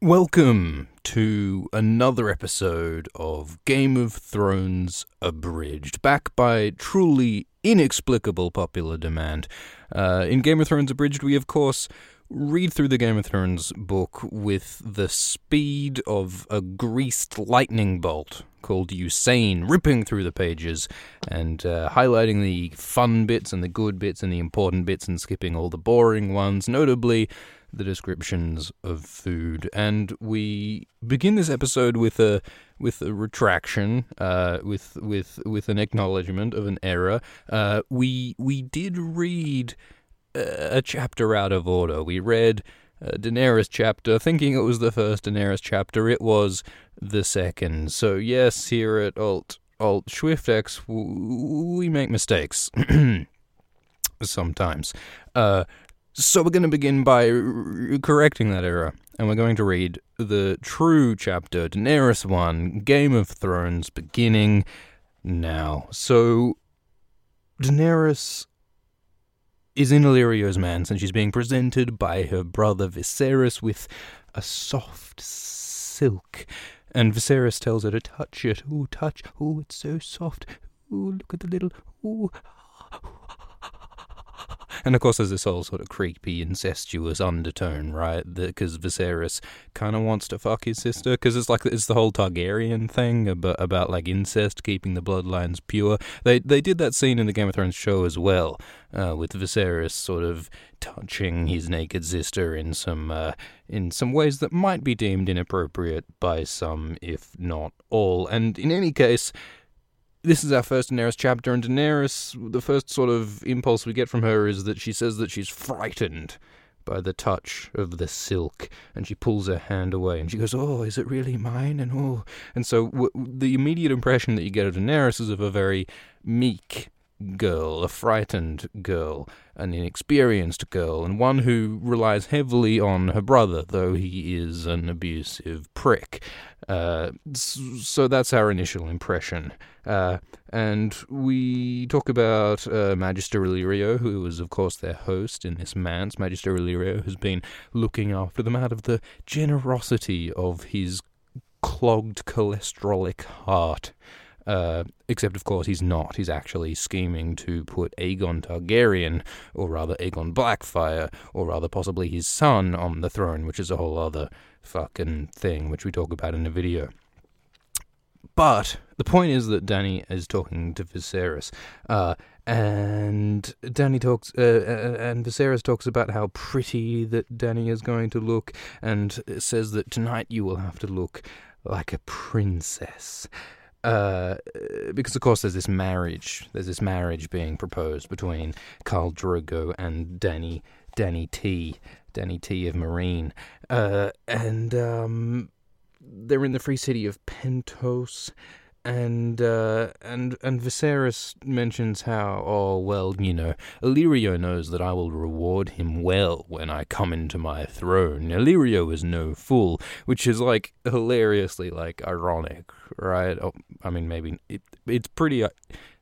Welcome to another episode of Game of Thrones Abridged, back by truly inexplicable popular demand. Uh, in Game of Thrones Abridged, we of course read through the Game of Thrones book with the speed of a greased lightning bolt called Usain, ripping through the pages and uh, highlighting the fun bits and the good bits and the important bits and skipping all the boring ones, notably the descriptions of food. And we begin this episode with a with a retraction, uh, with with with an acknowledgement of an error. Uh, we we did read a chapter out of order. We read uh, Daenerys chapter, thinking it was the first Daenerys chapter. It was the second. So yes, here at Alt Alt Shift X, we make mistakes sometimes. Uh, so we're going to begin by r- correcting that error, and we're going to read the true chapter, Daenerys 1, Game of Thrones, beginning now. So Daenerys is in Illyrio's manse, and she's being presented by her brother Viserys with a soft silk. And Viserys tells her to touch it. Ooh, touch. Ooh, it's so soft. Ooh, look at the little. Ooh. And of course, there's this whole sort of creepy, incestuous undertone, right? Because Viserys kind of wants to fuck his sister, because it's like it's the whole Targaryen thing about, about like incest, keeping the bloodlines pure. They they did that scene in the Game of Thrones show as well, uh, with Viserys sort of touching his naked sister in some uh, in some ways that might be deemed inappropriate by some, if not all. And in any case, this is our first Daenerys chapter, and Daenerys, the first sort of impulse we get from her is that she says that she's frightened by the touch of the silk, and she pulls her hand away, and she goes, "Oh, is it really mine?" And oh, and so w- the immediate impression that you get of Daenerys is of a very meek girl, a frightened girl, an inexperienced girl, and one who relies heavily on her brother, though he is an abusive prick. Uh, so that's our initial impression. Uh, and we talk about uh, Magister Illyrio, who is, of course, their host in this manse. Magister Illyrio has been looking after them out of the generosity of his clogged cholesterolic heart. Uh, except, of course, he's not. He's actually scheming to put Aegon Targaryen, or rather Aegon Blackfyre, or rather possibly his son, on the throne, which is a whole other fucking thing, which we talk about in the video. But the point is that Danny is talking to Viserys, uh, and Danny talks, uh, uh, and Viserys talks about how pretty that Danny is going to look, and says that tonight you will have to look like a princess. Uh, because of course there's this marriage, there's this marriage being proposed between Khal Drogo and Dany, Dany T, Dany T of Meereen, uh, and um, they're in the free city of Pentos, and uh, and and Viserys mentions how oh well you know Illyrio knows that I will reward him well when I come into my throne. Illyrio is no fool, which is like hilariously like ironic, right? Oh, I mean maybe it, it's pretty. Uh,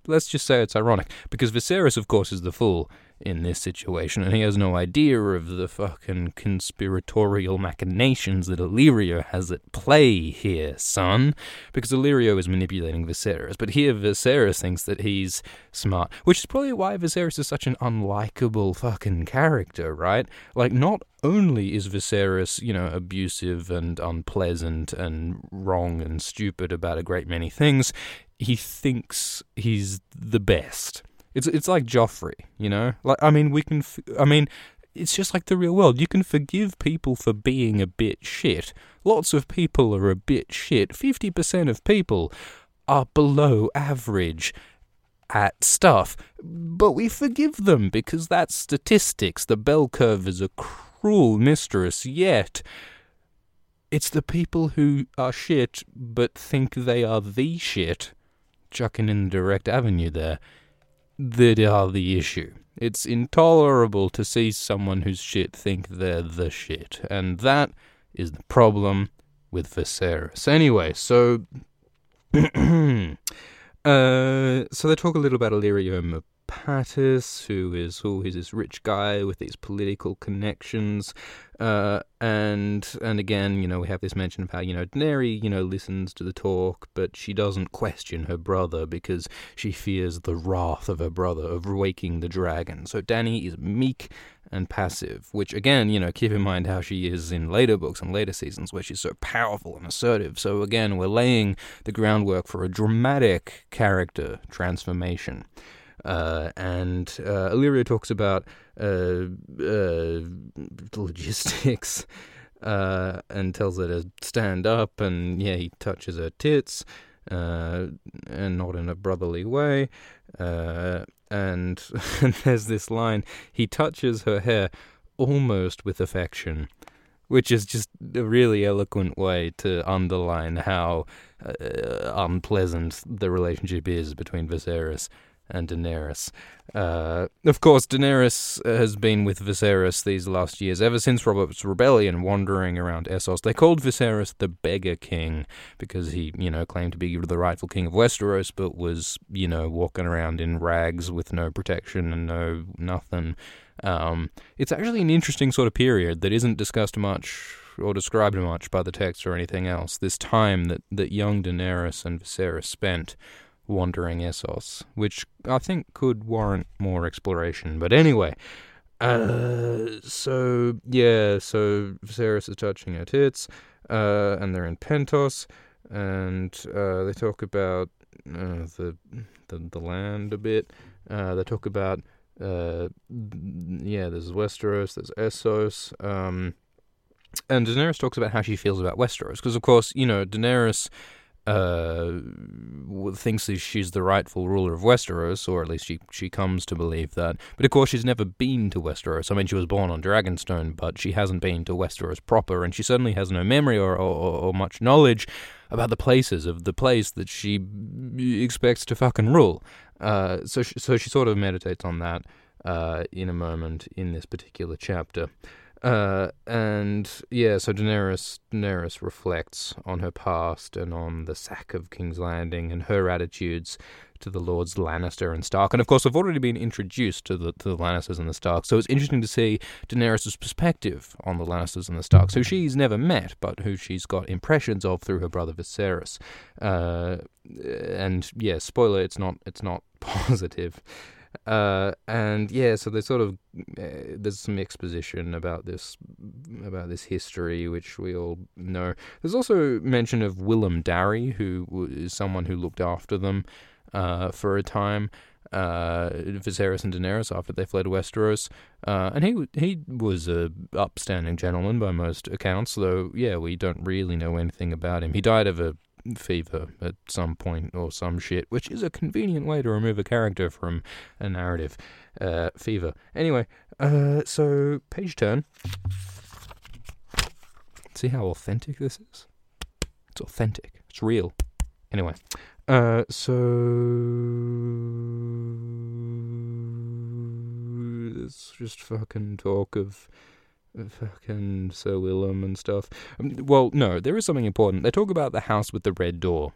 let's just say it's ironic because Viserys, of course, is the fool in this situation, and he has no idea of the fucking conspiratorial machinations that Illyrio has at play here, son. Because Illyrio is manipulating Viserys, but here Viserys thinks that he's smart, which is probably why Viserys is such an unlikable fucking character, right? Like, not only is Viserys, you know, abusive and unpleasant and wrong and stupid about a great many things, he thinks he's the best. It's it's like Joffrey, you know. Like I mean, we can. F- I mean, it's just like the real world. You can forgive people for being a bit shit. Lots of people are a bit shit. Fifty percent of people are below average at stuff, but we forgive them because that's statistics. The bell curve is a cruel mistress. Yet. It's the people who are shit but think they are the shit, chucking in the direct avenue there that are the issue. It's intolerable to see someone who's shit think they're the shit, and that is the problem with Viserys. Anyway, so uh, so they talk a little about Illyrio Pattis, who is he's this rich guy with these political connections, uh, and and again, you know, we have this mention of how you know Daenerys, you know, listens to the talk, but she doesn't question her brother because she fears the wrath of her brother of waking the dragon. So Dany is meek and passive, which again, you know, keep in mind how she is in later books and later seasons where she's so powerful and assertive. So again, we're laying the groundwork for a dramatic character transformation. Uh, and uh, Illyrio talks about uh, uh logistics uh, and tells her to stand up, and yeah, he touches her tits, uh, and not in a brotherly way. and, and there's this line: he touches her hair almost with affection which is just a really eloquent way to underline how uh, unpleasant the relationship is between Viserys and Daenerys. Uh, of course, Daenerys has been with Viserys these last years, ever since Robert's rebellion, wandering around Essos. They called Viserys the Beggar King because he, you know, claimed to be the rightful king of Westeros, but was, you know, walking around in rags with no protection and no nothing. Um, it's actually an interesting sort of period that isn't discussed much or described much by the text or anything else. This time that, that young Daenerys and Viserys spent wandering Essos, which I think could warrant more exploration. But anyway, uh, so yeah, so Viserys is touching her tits, uh, and they're in Pentos, and uh, they talk about uh, the, the the land a bit. Uh, they talk about uh, yeah, there's Westeros, there's Essos. Um, and Daenerys talks about how she feels about Westeros, because of course, you know, Daenerys uh, thinks she's the rightful ruler of Westeros, or at least she she comes to believe that. But of course, she's never been to Westeros. I mean, she was born on Dragonstone, but she hasn't been to Westeros proper, and she certainly has no memory or, or, or much knowledge about the places of the place that she expects to fucking rule. Uh, so she, so she sort of meditates on that uh, in a moment in this particular chapter. Uh, and yeah, so Daenerys Daenerys reflects on her past and on the sack of King's Landing and her attitudes to the Lords Lannister and Stark. And of course, I've already been introduced to the to the Lannisters and the Starks, so it's interesting to see Daenerys' perspective on the Lannisters and the Starks, who she's never met, but who she's got impressions of through her brother Viserys. Uh, and yeah, spoiler, it's not it's not positive. Uh, and yeah, so there's sort of uh, there's some exposition about this about this history, which we all know. There's also mention of Willem Darry, who is someone who looked after them uh, for a time. Uh, Viserys and Daenerys after they fled Westeros, uh, and he he was a upstanding gentleman by most accounts. Though, yeah, we don't really know anything about him. He died of a fever at some point or some shit, which is a convenient way to remove a character from a narrative. Uh, fever. Anyway, uh, so page turn. See how authentic this is? It's authentic. It's real. Anyway, uh, so let's just fucking talk of fucking Sir Willem and stuff. Um, well, no, there is something important. They talk about the house with the red door.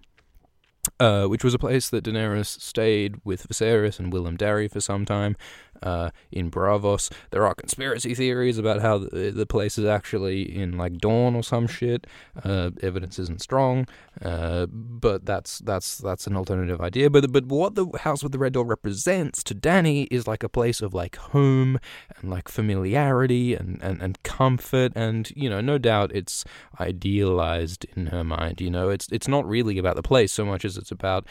Uh, which was a place that Daenerys stayed with Viserys and Willem Darry for some time uh, in Braavos. There are conspiracy theories about how the, the place is actually in like Dorne or some shit. Uh, evidence isn't strong, uh, but that's that's that's an alternative idea. But but what the House with the Red Door represents to Dany is like a place of like home and like familiarity and, and, and comfort, and you know, no doubt it's idealized in her mind. You know, it's it's not really about the place so much as it's about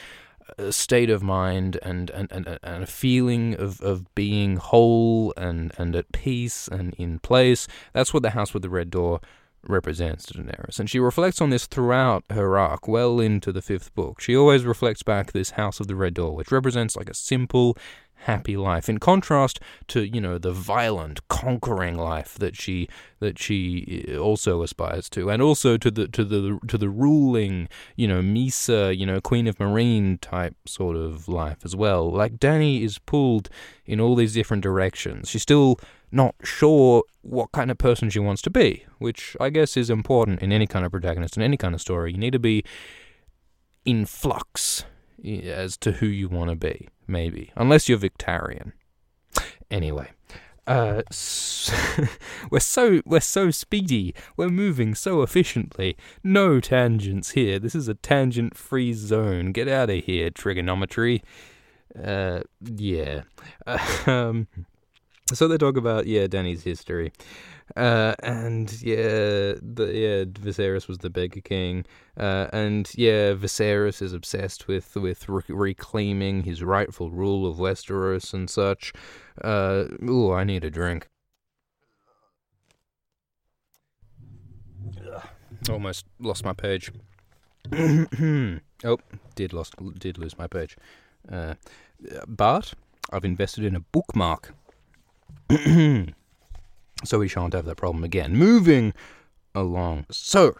a state of mind and, and, and, and a feeling of, of being whole and, and at peace and in place. That's what the house with the red door represents to Daenerys. And she reflects on this throughout her arc, well into the fifth book. She always reflects back this House of the Red Door, which represents like a simple happy life. In contrast to you know the violent conquering life that she that she uh, also aspires to. And also to the to the to the ruling you know Mhysa you know Queen of Meereen type sort of life as well. Like danny is pulled in all these different directions. She's still not sure what kind of person she wants to be which I guess is important in any kind of protagonist in any kind of story. You need to be in flux as to who you want to be, maybe. Unless you're Victorian. Anyway, uh, we're so we're so speedy. We're moving so efficiently. No tangents here. This is a tangent-free zone. Get out of here, trigonometry. Uh, yeah. um, so they talk about yeah Danny's history, uh, and yeah the yeah Viserys was the Beggar King, uh, and yeah Viserys is obsessed with with re- reclaiming his rightful rule of Westeros and such. Uh, ooh, I need a drink. Almost lost my page. oh, did lost did lose my page. Uh, but I've invested in a bookmark. so we shan't have that problem again. Moving along. So,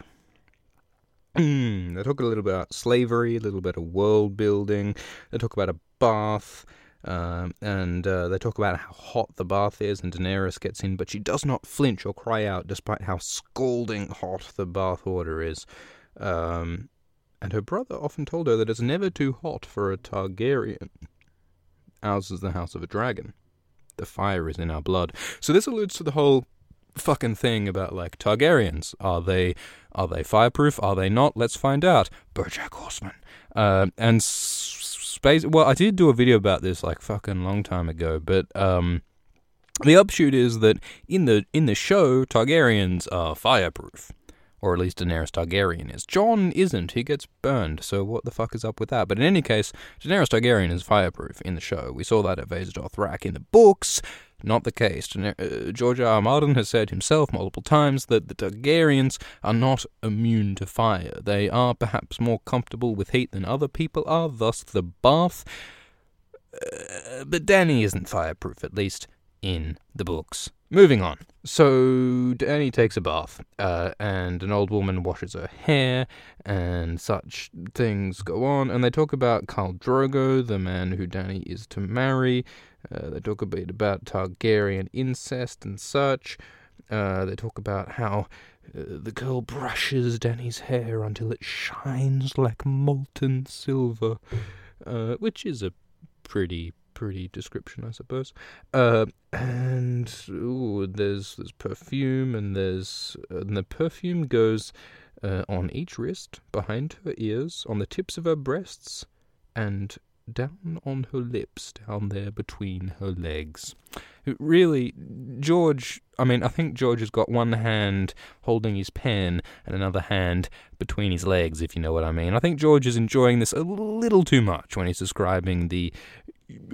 they talk a little bit about slavery, a little bit of world building. They talk about a bath. Um, and uh, they talk about how hot the bath is, and Daenerys gets in, but she does not flinch or cry out, despite how scalding hot the bath water is. Um, and her brother often told her that it's never too hot for a Targaryen. Ours is the house of a dragon. The fire is in our blood. So this alludes to the whole fucking thing about like Targaryens. Are they are they fireproof? Are they not? Let's find out. BoJack Horseman. Uh, and space. Well, I did do a video about this like fucking long time ago, but um, the upshot is that in the in the show, Targaryens are fireproof or at least Daenerys Targaryen is. Jon isn't. He gets burned. So what the fuck is up with that? But in any case, Daenerys Targaryen is fireproof in the show. We saw that at Vaes Dothrak in the books. Not the case. Uh, George R. R. Martin has said himself multiple times that the Targaryens are not immune to fire. They are perhaps more comfortable with heat than other people are, thus the bath. Uh, but Danny isn't fireproof, at least in the books. Moving on. So Danny takes a bath, uh, and an old woman washes her hair, and such things go on. And they talk about Khal Drogo, the man who Danny is to marry. Uh, they talk a bit about Targaryen incest and such. Uh, they talk about how uh, the girl brushes Danny's hair until it shines like molten silver, uh, which is a pretty pretty description, I suppose. Uh, and ooh, there's there's perfume, and there's and the perfume goes uh, on each wrist, behind her ears, on the tips of her breasts, and down on her lips, down there between her legs. Really, George, I mean, I think George has got one hand holding his pen and another hand between his legs, if you know what I mean. I think George is enjoying this a little too much when he's describing the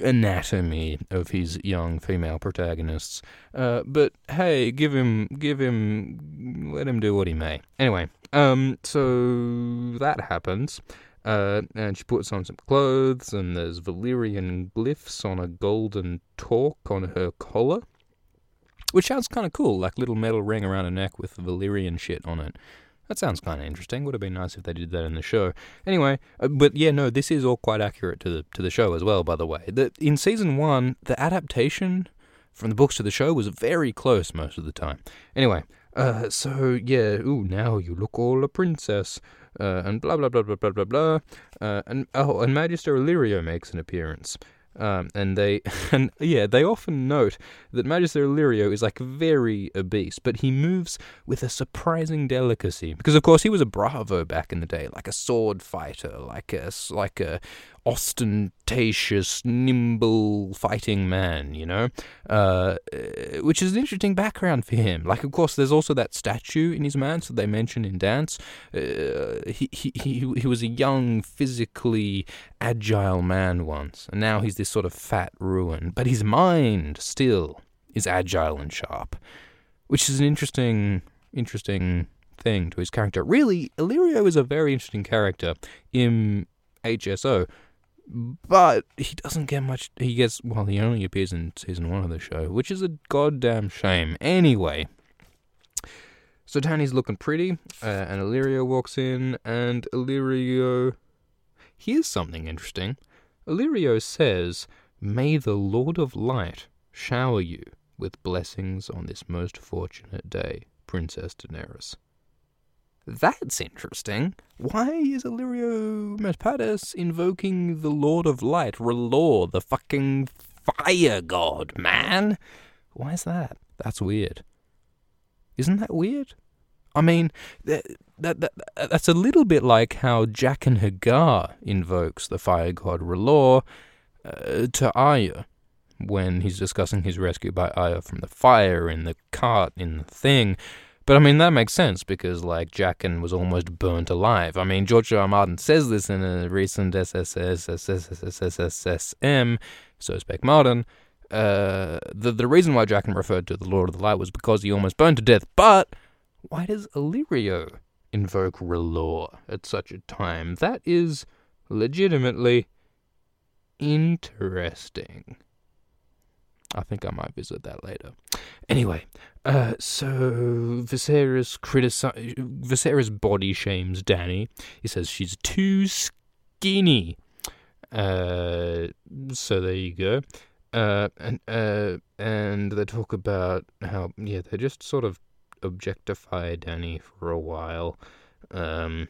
anatomy of his young female protagonists. Uh, but hey, give him, give him, let him do what he may. Anyway, um, so that happens. Uh, and she puts on some clothes, and there's Valyrian glyphs on a golden torque on her collar, which sounds kind of cool, like little metal ring around her neck with Valyrian shit on it. That sounds kind of interesting. Would have been nice if they did that in the show. Anyway, uh, but yeah, no, this is all quite accurate to the to the show as well. By the way, the, in season one, the adaptation from the books to the show was very close most of the time. Anyway, uh, so yeah, ooh, now you look all a princess, uh, and blah blah blah blah blah blah blah, uh, and oh, and Magister Illyrio makes an appearance. Um, and they, and yeah, they often note that Magister Illyrio is like very obese, but he moves with a surprising delicacy. Because of course he was a bravo back in the day, like a sword fighter, like a like a ostentatious, nimble fighting man, you know, uh, which is an interesting background for him. Like, of course, there's also that statue in his manse that they mention in Dance. Uh, he, he, he, he was a young, physically agile man once, and now he's this sort of fat ruin. But his mind still is agile and sharp, which is an interesting, interesting thing to his character. Really, Illyrio is a very interesting character in HSO but he doesn't get much. He gets well. He only appears in season one of the show, which is a goddamn shame. Anyway, so Dany's looking pretty, uh, and Illyrio walks in, and Illyrio. Here's something interesting. Illyrio says, "May the Lord of Light shower you with blessings on this most fortunate day, Princess Daenerys." That's interesting. Why is Illyrio Mopatis invoking the Lord of Light, R'hllor, the fucking fire god, man? Why is that? That's weird. Isn't that weird? I mean, that, that, that that's a little bit like how Jaqen H'ghar invokes the fire god R'hllor uh, to Arya when he's discussing his rescue by Arya from the fire in the cart in the thing. But I mean, that makes sense because, like, Jaqen was almost burnt alive. I mean, George R. R. Martin says this in a recent SSS, SSSM, So Spake Martin. Uh, the, the reason why Jaqen referred to the Lord of the Light was because he almost burned to death. But why does Illyrio invoke R'hllor at such a time? That is legitimately interesting. I think I might visit that later. Anyway, uh, so Viserys criticize Viserys body shames Danny. He says she's too skinny. Uh, so there you go. Uh, and uh, and they talk about how yeah they just sort of objectify Danny for a while. Um,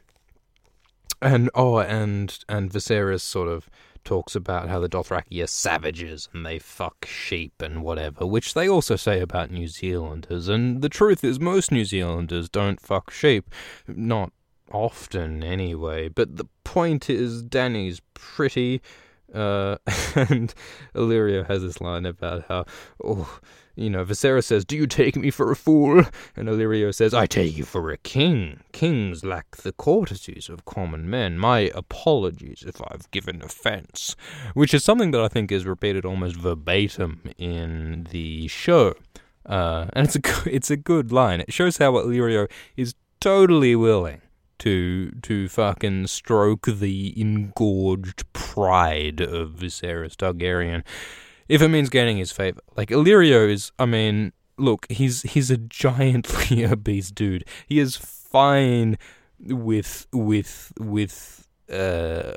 and oh, and and Viserys sort of talks about how the Dothraki are savages and they fuck sheep and whatever, which they also say about New Zealanders. And the truth is, most New Zealanders don't fuck sheep. Not often, anyway. But the point is, Danny's pretty. Uh, and Illyrio has this line about how, oh, you know, Viserys says, Do you take me for a fool? And Illyrio says, I take you for a king. Kings lack the courtesies of common men. My apologies if I've given offense. Which is something that I think is repeated almost verbatim in the show. Uh, and it's a, it's a good line. It shows how Illyrio is totally willing to to fucking stroke the engorged pride of Viserys Targaryen if it means gaining his favor. Like Illyrio is, I mean, look, he's he's a giantly obese dude. He is fine with with with uh,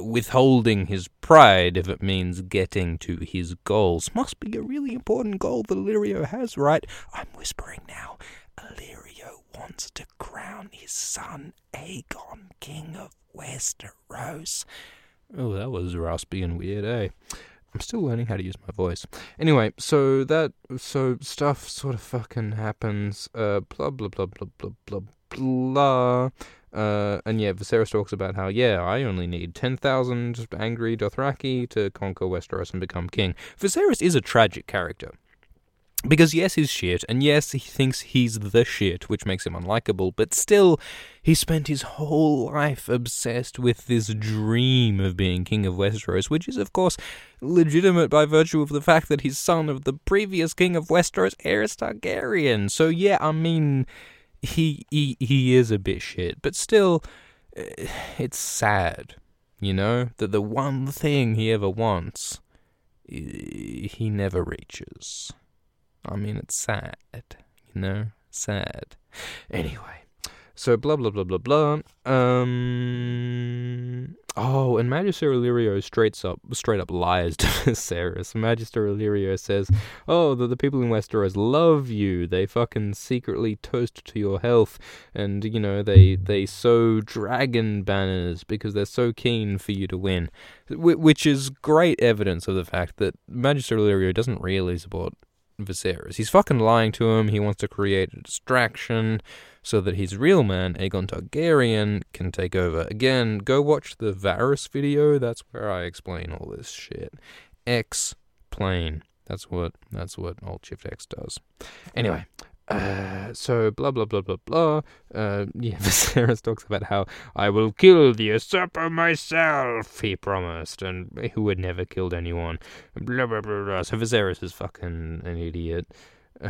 withholding his pride if it means getting to his goals. Must be a really important goal that Illyrio has, right? I'm whispering now. Illyrio wants to crown his son Aegon, King of Westeros. Oh, that was raspy and weird, eh? I'm still learning how to use my voice. Anyway, so that so stuff sort of fucking happens. Uh, blah blah blah blah blah blah blah. Uh, and yeah, Viserys talks about how yeah, I only need ten thousand angry Dothraki to conquer Westeros and become king. Viserys is a tragic character. Because yes, he's shit, and yes, he thinks he's the shit, which makes him unlikable, but still, he spent his whole life obsessed with this dream of being King of Westeros, which is, of course, legitimate by virtue of the fact that he's son of the previous King of Westeros, Aerys Targaryen. So yeah, I mean, he, he, he is a bit shit, but still, eh, it's sad, you know, that the one thing he ever wants, he never reaches. I mean, it's sad, you know, sad. Anyway, so blah blah blah blah blah. Um. Oh, and Magister Illyrio straight up straight up lies to Viserys. Magister Illyrio says, "Oh, the, the people in Westeros love you. They fucking secretly toast to your health, and you know they they sew dragon banners because they're so keen for you to win." Which is great evidence of the fact that Magister Illyrio doesn't really support Viserys. He's fucking lying to him. He wants to create a distraction so that his real man, Aegon Targaryen, can take over. Again, go watch the Varys video. That's where I explain all this shit. X plane. That's what that's what Alt Shift X does. Anyway, uh, so blah blah blah blah blah. Uh, yeah, Viserys talks about how I will kill the usurper myself. He promised, and who had never killed anyone. Blah blah blah blah. So Viserys is fucking an idiot,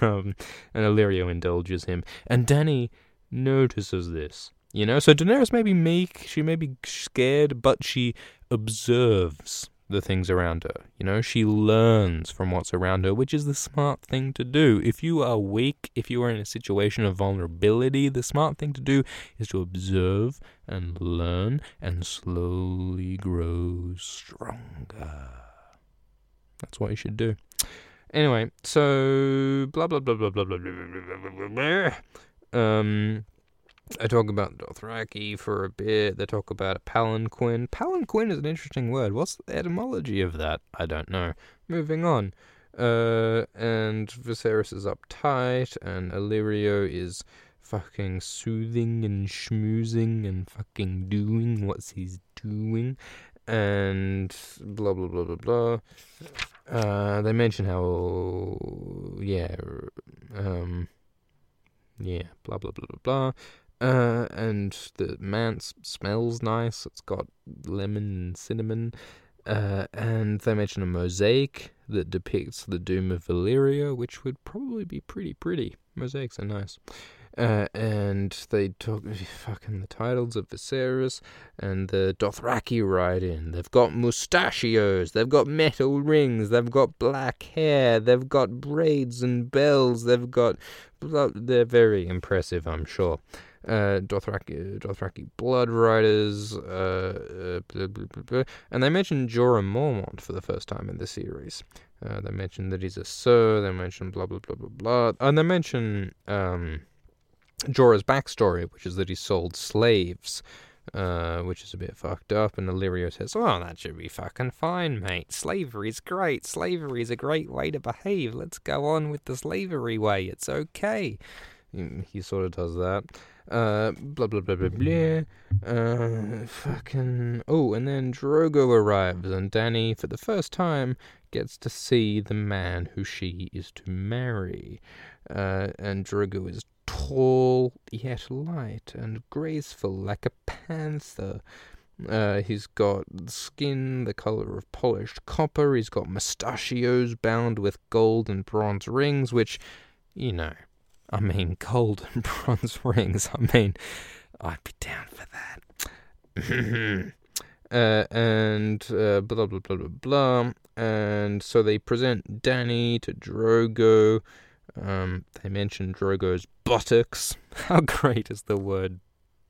um, and Illyrio indulges him, and Dany notices this. You know, so Daenerys may be meek, she may be scared, but she observes the things around her. You know, she learns from what's around her, which is the smart thing to do. If you are weak, if you are in a situation of vulnerability, the smart thing to do is to observe and learn and slowly grow stronger. That's what you should do. Anyway, so blah blah blah blah blah blah blah blah blah. Um, They talk about Dothraki for a bit. They talk about a palanquin. Palanquin is an interesting word. What's the etymology of that? I don't know. Moving on. Uh, and Viserys is uptight, and Illyrio is fucking soothing and schmoozing and fucking doing what he's doing. And blah, blah, blah, blah, blah. Uh, they mention how, yeah, um, yeah, blah, blah, blah, blah, blah. Uh, and the manse smells nice. It's got lemon and cinnamon. Uh, and they mention a mosaic that depicts the doom of Valyria, which would probably be pretty pretty. Mosaics are nice. Uh, and they talk fucking the titles of Viserys and the Dothraki ride in. They've got mustachios, they've got metal rings, they've got black hair, they've got braids and bells, they've got. They're very impressive, I'm sure uh, Dothraki, Dothraki Blood Riders, uh, uh, blah, blah, blah, and they mention Jorah Mormont for the first time in the series. Uh, they mention that he's a Sir. They mention blah blah blah blah blah, and they mention um, Jorah's backstory, which is that he sold slaves. Uh, which is a bit fucked up, and Illyrio says, "Oh, that should be fucking fine, mate. Slavery's great. Slavery's a great way to behave. Let's go on with the slavery way. It's okay." He sort of does that. Uh, blah blah blah blah blah. Uh, fucking. Oh, and then Drogo arrives, and Danny, for the first time, gets to see the man who she is to marry. Uh, and Drogo is tall yet light and graceful, like a panther. Uh, he's got skin the color of polished copper. He's got mustachios bound with gold and bronze rings, which, you know, I mean, gold and bronze rings. I mean, I'd be down for that. uh, and uh, blah, blah, blah, blah, blah. And so they present Danny to Drogo. Um, they mention Drogo's buttocks. How great is the word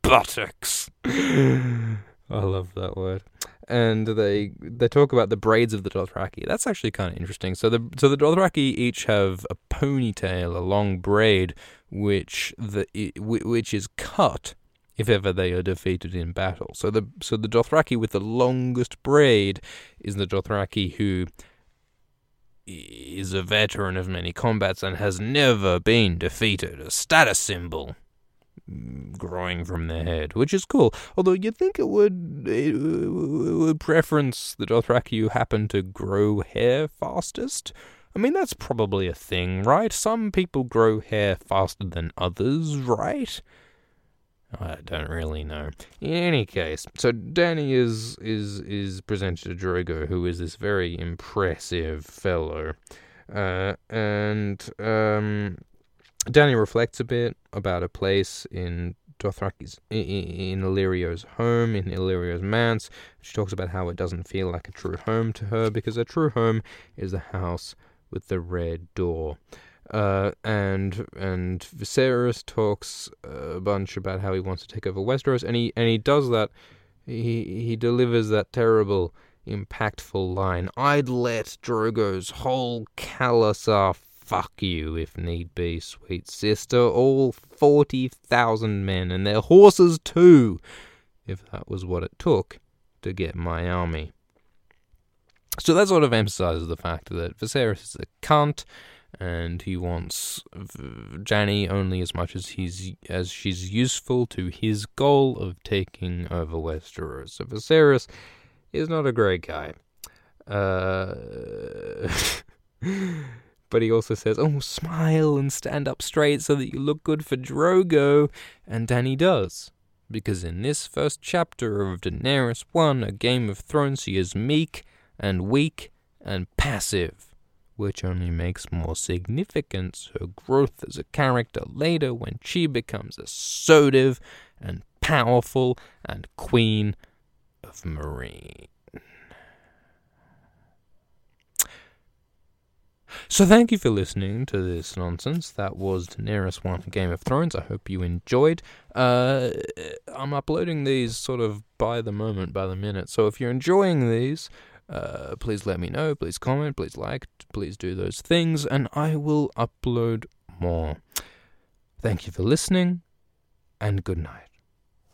buttocks? I love that word and they they talk about the braids of the Dothraki. That's actually kind of interesting. So the so the Dothraki each have a ponytail, a long braid, which the which is cut if ever they are defeated in battle. So the so the Dothraki with the longest braid is the Dothraki who is a veteran of many combats and has never been defeated, a status symbol growing from their head, which is cool. Although you'd think it would it would preference the Dothraki who happen to grow hair fastest. I mean, that's probably a thing, right? Some people grow hair faster than others, right? I don't really know. In any case, so Danny is is is presented to Drogo, who is this very impressive fellow, uh, and um, Dany reflects a bit about a place in Dothraki's in, Illyrio's home, in Illyrio's manse. She talks about how it doesn't feel like a true home to her because a true home is the house with the red door. Uh, and and Viserys talks a bunch about how he wants to take over Westeros, and he and he does that. He he delivers that terrible, impactful line. I'd let Drogo's whole Khalasar fuck you if need be, sweet sister. All 40,000 men and their horses too, if that was what it took to get my army. So that sort of emphasizes the fact that Viserys is a cunt, and he wants Dany only as much as he's as she's useful to his goal of taking over Westeros. So Viserys is not a great guy. Uh, but he also says, "Oh, smile and stand up straight so that you look good for Drogo," and Dany does. Because in this first chapter of Daenerys 1, A Game of Thrones, she is meek and weak and passive, which only makes more significant her growth as a character later when she becomes assertive and powerful and queen of Meereen. So thank you for listening to this nonsense. That was Daenerys 1 for Game of Thrones. I hope you enjoyed. Uh, I'm uploading these sort of by the moment, by the minute. So if you're enjoying these, uh, please let me know. Please comment. Please like. Please do those things, and I will upload more. Thank you for listening, and good night.